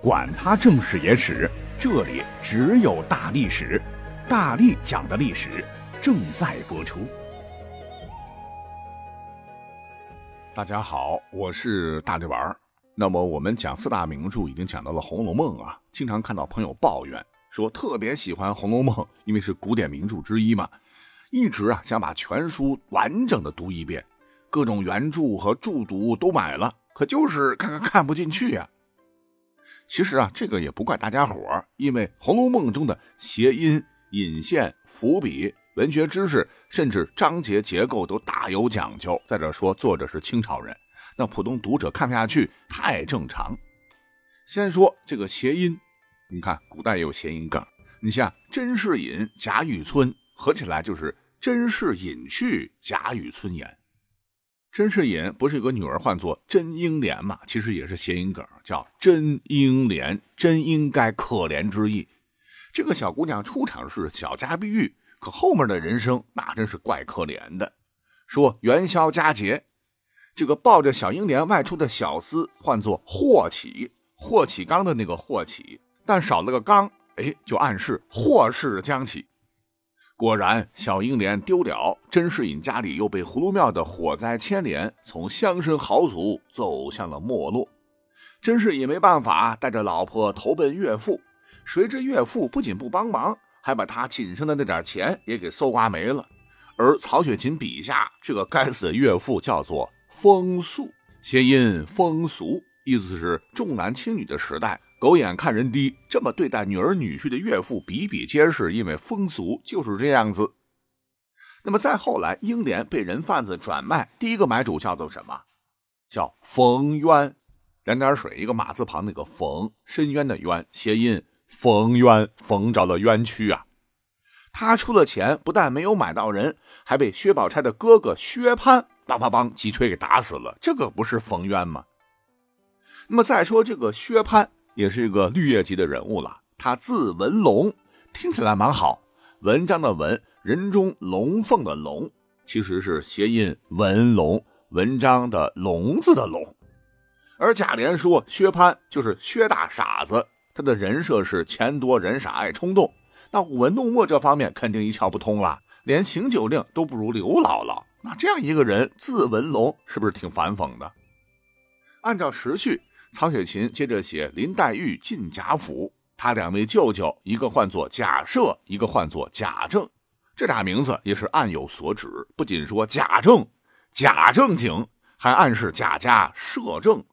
管他正史野史，这里只有大历史，大力讲的历史正在播出。大家好，我是大力丸。那么我们讲四大名著已经讲到了《红楼梦》啊，经常看到朋友抱怨说特别喜欢《红楼梦》，因为是古典名著之一嘛，一直啊想把全书完整的读一遍，各种原著和注读都买了，可就是看看看不进去呀。其实啊，这个也不怪大家伙儿，因为《红楼梦》中的谐音、引线、伏笔、文学知识，甚至章节结构都大有讲究。再者说，作者是清朝人。那普通读者看不下去，太正常。先说这个谐音，你看古代也有谐音梗。你像甄士隐、贾雨村合起来就是甄士隐去，贾雨村言。甄士隐不是有个女儿唤作甄英莲嘛？其实也是谐音梗，叫甄英莲，真应该可怜之意。这个小姑娘出场是小家碧玉，可后面的人生那真是怪可怜的。说元宵佳节。这个抱着小英莲外出的小厮唤作霍启，霍启刚的那个霍启，但少了个刚，哎，就暗示祸事将起。果然，小英莲丢了，甄士隐家里又被葫芦庙的火灾牵连，从乡绅豪族走向了没落。甄士隐没办法，带着老婆投奔岳父，谁知岳父不仅不帮忙，还把他仅剩的那点钱也给搜刮没了。而曹雪芹笔下这个该死的岳父叫做。风俗谐音风俗，意思是重男轻女的时代，狗眼看人低，这么对待女儿女婿的岳父比比皆是。因为风俗就是这样子。那么再后来，英莲被人贩子转卖，第一个买主叫做什么？叫冯渊，两点水一个马字旁那个冯，深渊的渊，谐音冯渊，冯着了冤屈啊。他出了钱，不但没有买到人，还被薛宝钗的哥哥薛蟠。梆梆梆，击锤给打死了，这个不是冯渊吗？那么再说这个薛蟠，也是一个绿叶级的人物了。他字文龙，听起来蛮好。文章的文，人中龙凤的龙，其实是谐音文龙，文章的龙字的龙。而贾琏说薛蟠就是薛大傻子，他的人设是钱多人傻爱冲动。那舞文弄墨这方面肯定一窍不通了，连行酒令都不如刘姥姥。那这样一个人，字文龙，是不是挺反讽的？按照时序，曹雪芹接着写林黛玉进贾府，他两位舅舅，一个唤作贾赦，一个唤作贾政，这俩名字也是暗有所指。不仅说贾政，贾正经，还暗示贾家摄政，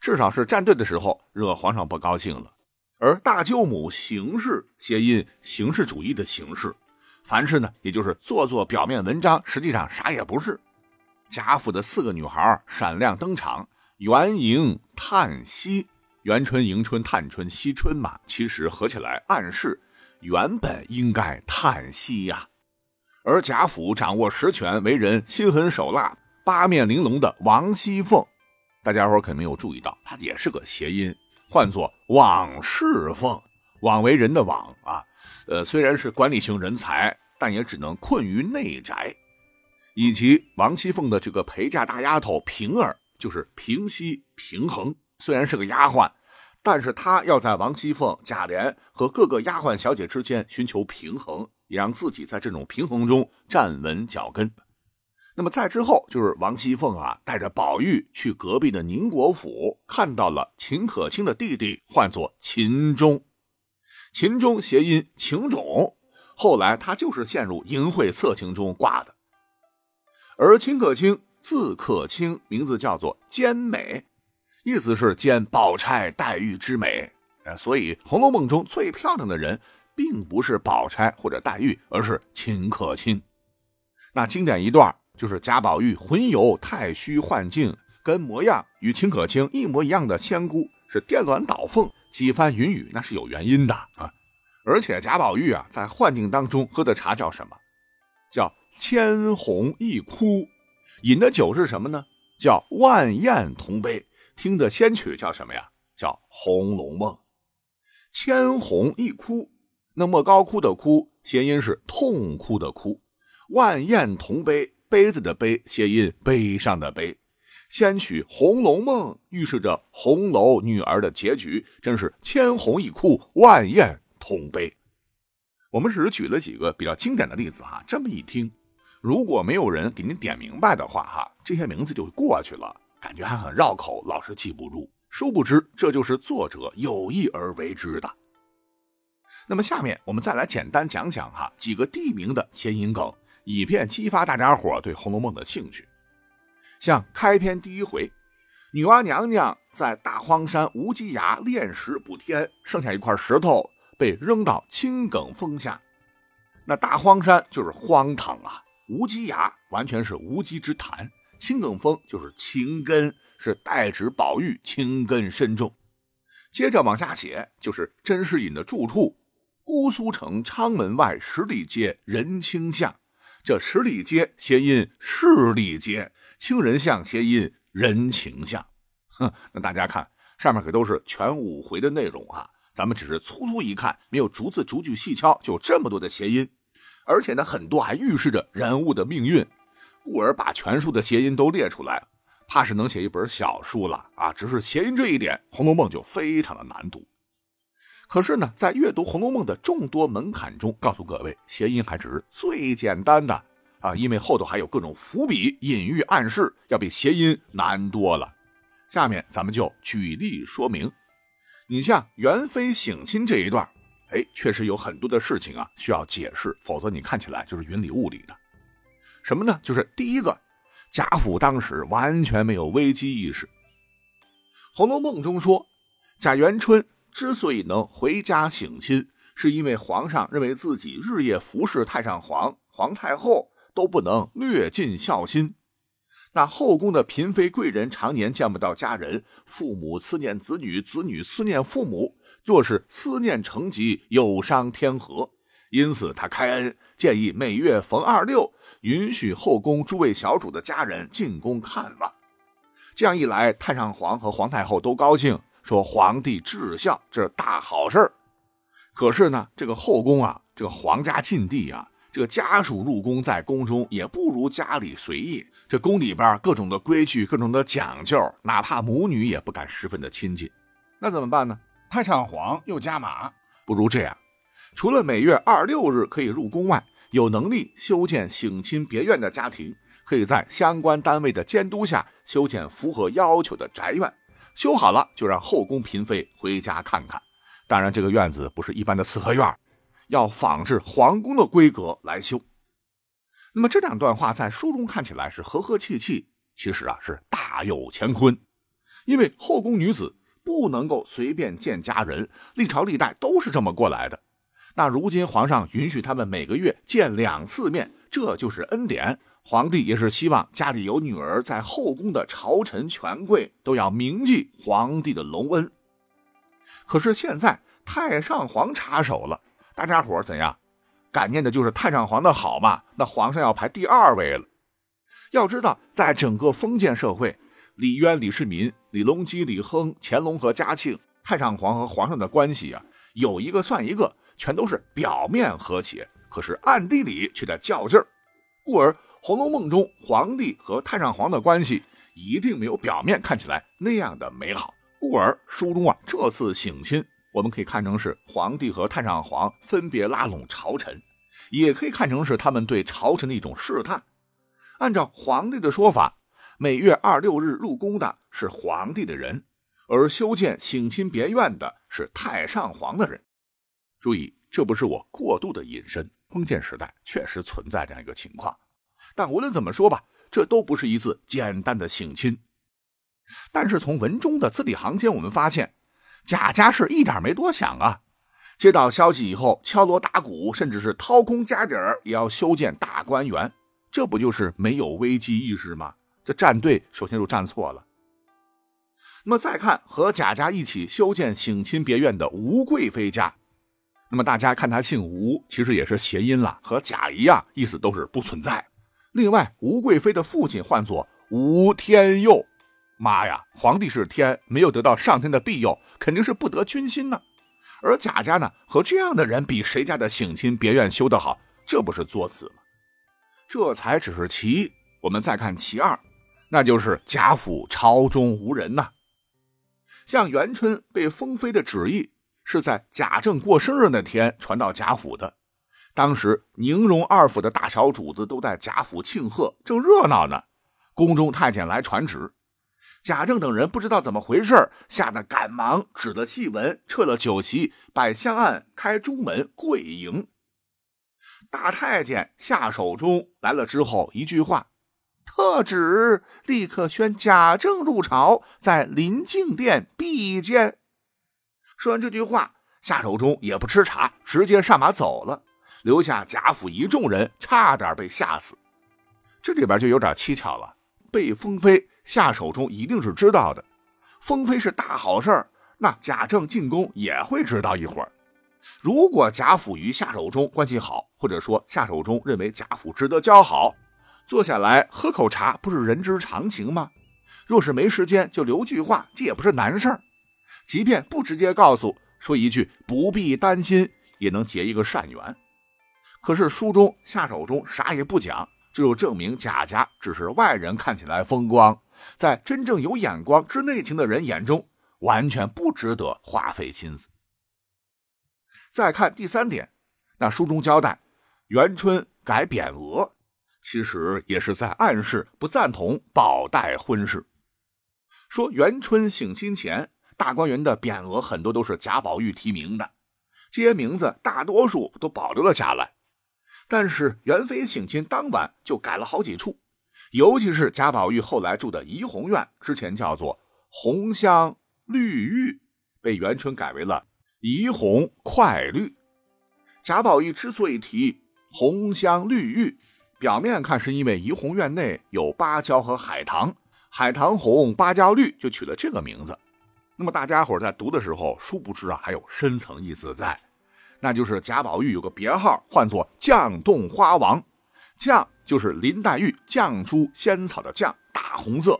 至少是站队的时候惹皇上不高兴了。而大舅母邢氏，谐音形式主义的形式。凡事呢，也就是做做表面文章，实际上啥也不是。贾府的四个女孩闪亮登场，元迎、叹息、元春、迎春、探春、惜春嘛，其实合起来暗示原本应该叹息呀。而贾府掌握实权、为人心狠手辣、八面玲珑的王熙凤，大家伙可没有注意到，她也是个谐音，唤作王侍凤。枉为人的枉啊，呃，虽然是管理型人才，但也只能困于内宅。以及王熙凤的这个陪嫁大丫头平儿，就是平息平衡。虽然是个丫鬟，但是她要在王熙凤、贾琏和各个丫鬟小姐之间寻求平衡，也让自己在这种平衡中站稳脚跟。那么再之后，就是王熙凤啊，带着宝玉去隔壁的宁国府，看到了秦可卿的弟弟，唤作秦钟。秦钟谐音情种，后来他就是陷入淫秽色情中挂的。而秦可卿字可卿，名字叫做兼美，意思是兼宝钗、黛玉之美。所以《红楼梦》中最漂亮的人，并不是宝钗或者黛玉，而是秦可卿。那经典一段就是贾宝玉魂游太虚幻境，跟模样与秦可卿一模一样的仙姑是颠鸾倒凤。几番云雨，那是有原因的啊！而且贾宝玉啊，在幻境当中喝的茶叫什么？叫千红一哭。饮的酒是什么呢？叫万宴同杯。听的仙曲叫什么呀？叫《红楼梦》。千红一哭，那莫高窟的窟，谐音是痛哭的哭。万宴同杯，杯子的杯，谐音悲伤的悲。先取《红楼梦》，预示着红楼女儿的结局，真是千红一哭，万宴同悲。我们只是举了几个比较经典的例子哈，这么一听，如果没有人给您点明白的话哈，这些名字就过去了，感觉还很绕口，老是记不住。殊不知，这就是作者有意而为之的。那么，下面我们再来简单讲讲哈几个地名的谐音梗，以便激发大家伙对《红楼梦》的兴趣。像开篇第一回，女娲娘娘在大荒山无稽崖炼石补天，剩下一块石头被扔到青埂峰下。那大荒山就是荒唐啊，无稽崖完全是无稽之谈，青埂峰就是青根，是代指宝玉青根深重。接着往下写，就是甄士隐的住处姑苏城昌门外十里街人清巷，这十里街谐音势利街。清人巷谐音人情巷，哼，那大家看上面可都是全五回的内容啊，咱们只是粗粗一看，没有逐字逐句细敲，就这么多的谐音，而且呢，很多还预示着人物的命运，故而把全书的谐音都列出来，怕是能写一本小书了啊！只是谐音这一点，《红楼梦》就非常的难读。可是呢，在阅读《红楼梦》的众多门槛中，告诉各位，谐音还只是最简单的。啊，因为后头还有各种伏笔、隐喻、暗示，要比谐音难多了。下面咱们就举例说明。你像元妃省亲这一段，哎，确实有很多的事情啊需要解释，否则你看起来就是云里雾里的。什么呢？就是第一个，贾府当时完全没有危机意识。《红楼梦》中说，贾元春之所以能回家省亲，是因为皇上认为自己日夜服侍太上皇、皇太后。都不能略尽孝心。那后宫的嫔妃贵人常年见不到家人，父母思念子女，子女思念父母，若是思念成疾，有伤天和。因此，他开恩建议每月逢二六，允许后宫诸位小主的家人进宫看望。这样一来，太上皇和皇太后都高兴，说皇帝至孝，这是大好事。可是呢，这个后宫啊，这个皇家禁地啊。这个家属入宫，在宫中也不如家里随意。这宫里边各种的规矩，各种的讲究，哪怕母女也不敢十分的亲近。那怎么办呢？太上皇又加码，不如这样：除了每月二六日可以入宫外，有能力修建省亲别院的家庭，可以在相关单位的监督下修建符合要求的宅院。修好了，就让后宫嫔妃回家看看。当然，这个院子不是一般的四合院。要仿制皇宫的规格来修，那么这两段话在书中看起来是和和气气，其实啊是大有乾坤。因为后宫女子不能够随便见家人，历朝历代都是这么过来的。那如今皇上允许他们每个月见两次面，这就是恩典。皇帝也是希望家里有女儿在后宫的朝臣权贵都要铭记皇帝的隆恩。可是现在太上皇插手了。大家伙怎样？感念的就是太上皇的好嘛？那皇上要排第二位了。要知道，在整个封建社会，李渊、李世民、李隆基、李亨、乾隆和嘉庆，太上皇和皇上的关系啊，有一个算一个，全都是表面和谐，可是暗地里却在较劲儿。故而，《红楼梦》中皇帝和太上皇的关系一定没有表面看起来那样的美好。故而，书中啊，这次省亲。我们可以看成是皇帝和太上皇分别拉拢朝臣，也可以看成是他们对朝臣的一种试探。按照皇帝的说法，每月二六日入宫的是皇帝的人，而修建省亲别院的是太上皇的人。注意，这不是我过度的引申，封建时代确实存在这样一个情况。但无论怎么说吧，这都不是一次简单的省亲。但是从文中的字里行间，我们发现。贾家是一点没多想啊，接到消息以后，敲锣打鼓，甚至是掏空家底儿，也要修建大观园。这不就是没有危机意识吗？这站队首先就站错了。那么再看和贾家一起修建省亲别院的吴贵妃家，那么大家看他姓吴，其实也是谐音了，和贾一样，意思都是不存在。另外，吴贵妃的父亲唤作吴天佑。妈呀！皇帝是天，没有得到上天的庇佑，肯定是不得军心呢。而贾家呢，和这样的人比，谁家的省亲别院修得好？这不是作死吗？这才只是其一。我们再看其二，那就是贾府朝中无人呐。像元春被封妃的旨意是在贾政过生日那天传到贾府的，当时宁荣二府的大小主子都在贾府庆贺，正热闹呢。宫中太监来传旨，贾政等人不知道怎么回事，吓得赶忙止了戏文，撤了酒席，摆香案，开朱门跪迎。大太监夏守忠来了之后，一句话，特旨立刻宣贾政入朝，在临静殿必见。说完这句话，夏守忠也不吃茶，直接上马走了，留下贾府一众人差点被吓死。这里边就有点蹊跷了，被封妃，夏守忠一定是知道的。封妃是大好事那贾政进宫也会知道一会儿。如果贾府与夏守忠关系好，或者说夏守忠认为贾府值得交好，坐下来喝口茶不是人之常情吗？若是没时间，就留句话，这也不是难事儿。即便不直接告诉，说一句不必担心，也能结一个善缘。可是书中下手中啥也不讲，这就证明贾家只是外人看起来风光，在真正有眼光、知内情的人眼中，完全不值得花费心思。再看第三点，那书中交代，元春改匾额，其实也是在暗示不赞同宝黛婚事。说元春省亲前，大观园的匾额很多都是贾宝玉提名的，这些名字大多数都保留了下来。但是元妃省亲当晚就改了好几处，尤其是贾宝玉后来住的怡红院，之前叫做红香绿玉，被元春改为了。怡红快绿，贾宝玉之所以提红香绿玉，表面看是因为怡红院内有芭蕉和海棠，海棠红，芭蕉绿，就取了这个名字。那么大家伙在读的时候，殊不知啊，还有深层意思在，那就是贾宝玉有个别号，唤作绛洞花王。绛就是林黛玉绛珠仙草的绛，大红色；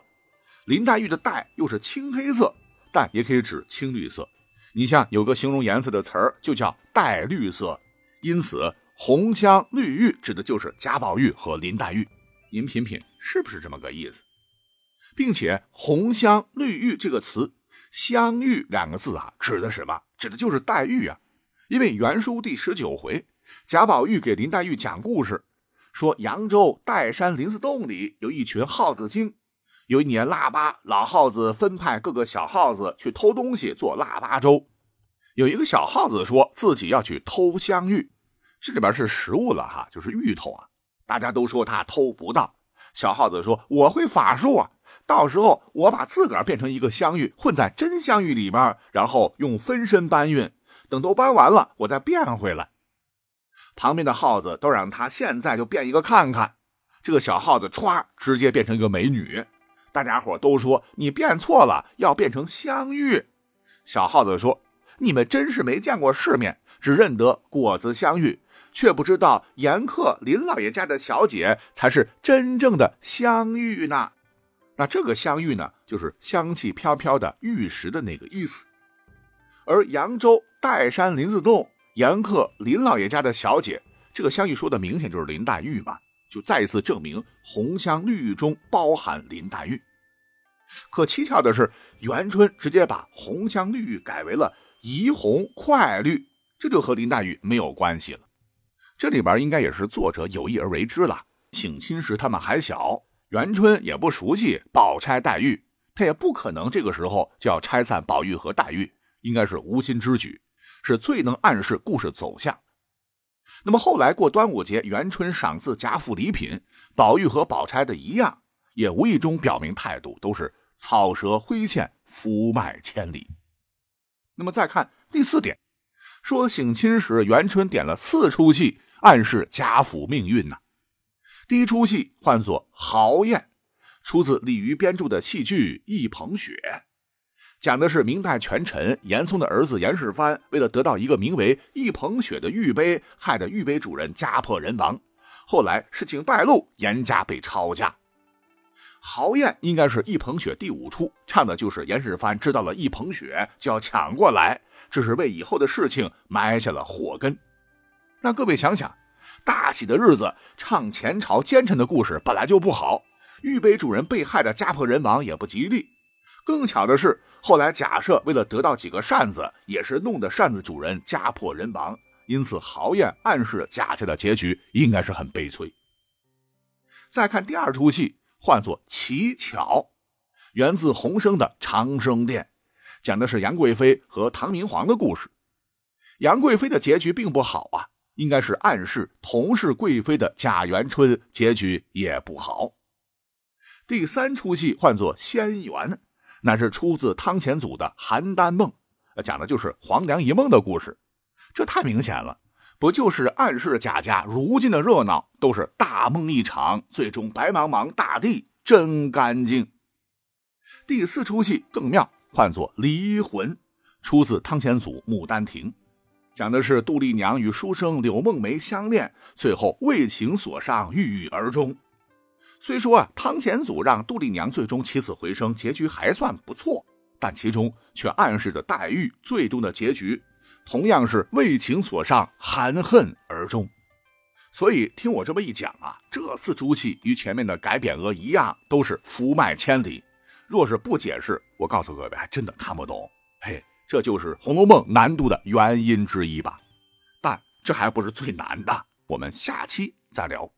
林黛玉的黛又是青黑色，但也可以指青绿色。你像有个形容颜色的词儿，就叫黛绿色，因此红香绿玉指的就是贾宝玉和林黛玉。您品品是不是这么个意思？并且红香绿玉这个词，香玉两个字啊，指的什么？指的就是黛玉啊。因为原书第十九回，贾宝玉给林黛玉讲故事，说扬州岱山林子洞里有一群耗子精。有一年腊八，老耗子分派各个小耗子去偷东西做腊八粥。有一个小耗子说自己要去偷香芋，这里边是食物了哈，就是芋头啊。大家都说他偷不到。小耗子说：“我会法术啊，到时候我把自个儿变成一个香芋，混在真香芋里边，然后用分身搬运，等都搬完了，我再变回来。”旁边的耗子都让他现在就变一个看看。这个小耗子歘，直接变成一个美女。大家伙都说你变错了，要变成香芋。小耗子说：“你们真是没见过世面，只认得果子香芋，却不知道严克林老爷家的小姐才是真正的香玉呢。”那这个香玉呢，就是香气飘飘的玉石的那个意思。而扬州岱山林子洞严克林老爷家的小姐，这个香玉说的明显就是林黛玉嘛。就再一次证明红香绿玉中包含林黛玉。可蹊跷的是，元春直接把红香绿玉改为了怡红快绿，这就和林黛玉没有关系了。这里边应该也是作者有意而为之了。省亲时他们还小，元春也不熟悉宝钗、黛玉，他也不可能这个时候就要拆散宝玉和黛玉，应该是无心之举，是最能暗示故事走向。那么后来过端午节，元春赏赐贾府礼品，宝玉和宝钗的一样，也无意中表明态度，都是草蛇灰线，福脉千里。那么再看第四点，说省亲时，元春点了四出戏，暗示贾府命运呐。第一出戏唤作豪宴，出自李渔编著的戏剧《一捧雪》。讲的是明代权臣严嵩的儿子严世蕃，为了得到一个名为“一捧雪”的玉杯，害得玉杯主人家破人亡。后来事情败露，严家被抄家。豪宴应该是一捧雪第五出，唱的就是严世蕃知道了一捧雪就要抢过来，这是为以后的事情埋下了祸根。那各位想想，大喜的日子唱前朝奸臣的故事本来就不好，玉杯主人被害的家破人亡也不吉利。更巧的是，后来假设为了得到几个扇子，也是弄得扇子主人家破人亡。因此，豪宴暗示贾家的结局应该是很悲催。再看第二出戏，唤作《乞巧》，源自洪升的《长生殿》，讲的是杨贵妃和唐明皇的故事。杨贵妃的结局并不好啊，应该是暗示同是贵妃的贾元春结局也不好。第三出戏唤作《仙缘》，乃是出自汤显祖的《邯郸梦》，讲的就是黄粱一梦的故事。这太明显了，不就是暗示贾家如今的热闹都是大梦一场，最终白茫茫大地真干净。第四出戏更妙，唤作《离魂》，出自汤显祖《牡丹亭》，讲的是杜丽娘与书生柳梦梅相恋，最后为情所伤，郁郁而终。虽说啊，汤显祖让杜丽娘最终起死回生，结局还算不错，但其中却暗示着黛玉最终的结局。同样是为情所伤，含恨而终。所以听我这么一讲啊，这四出戏与前面的改匾额一样，都是福脉千里。若是不解释，我告诉各位，还真的看不懂。嘿，这就是《红楼梦》难度的原因之一吧。但这还不是最难的，我们下期再聊。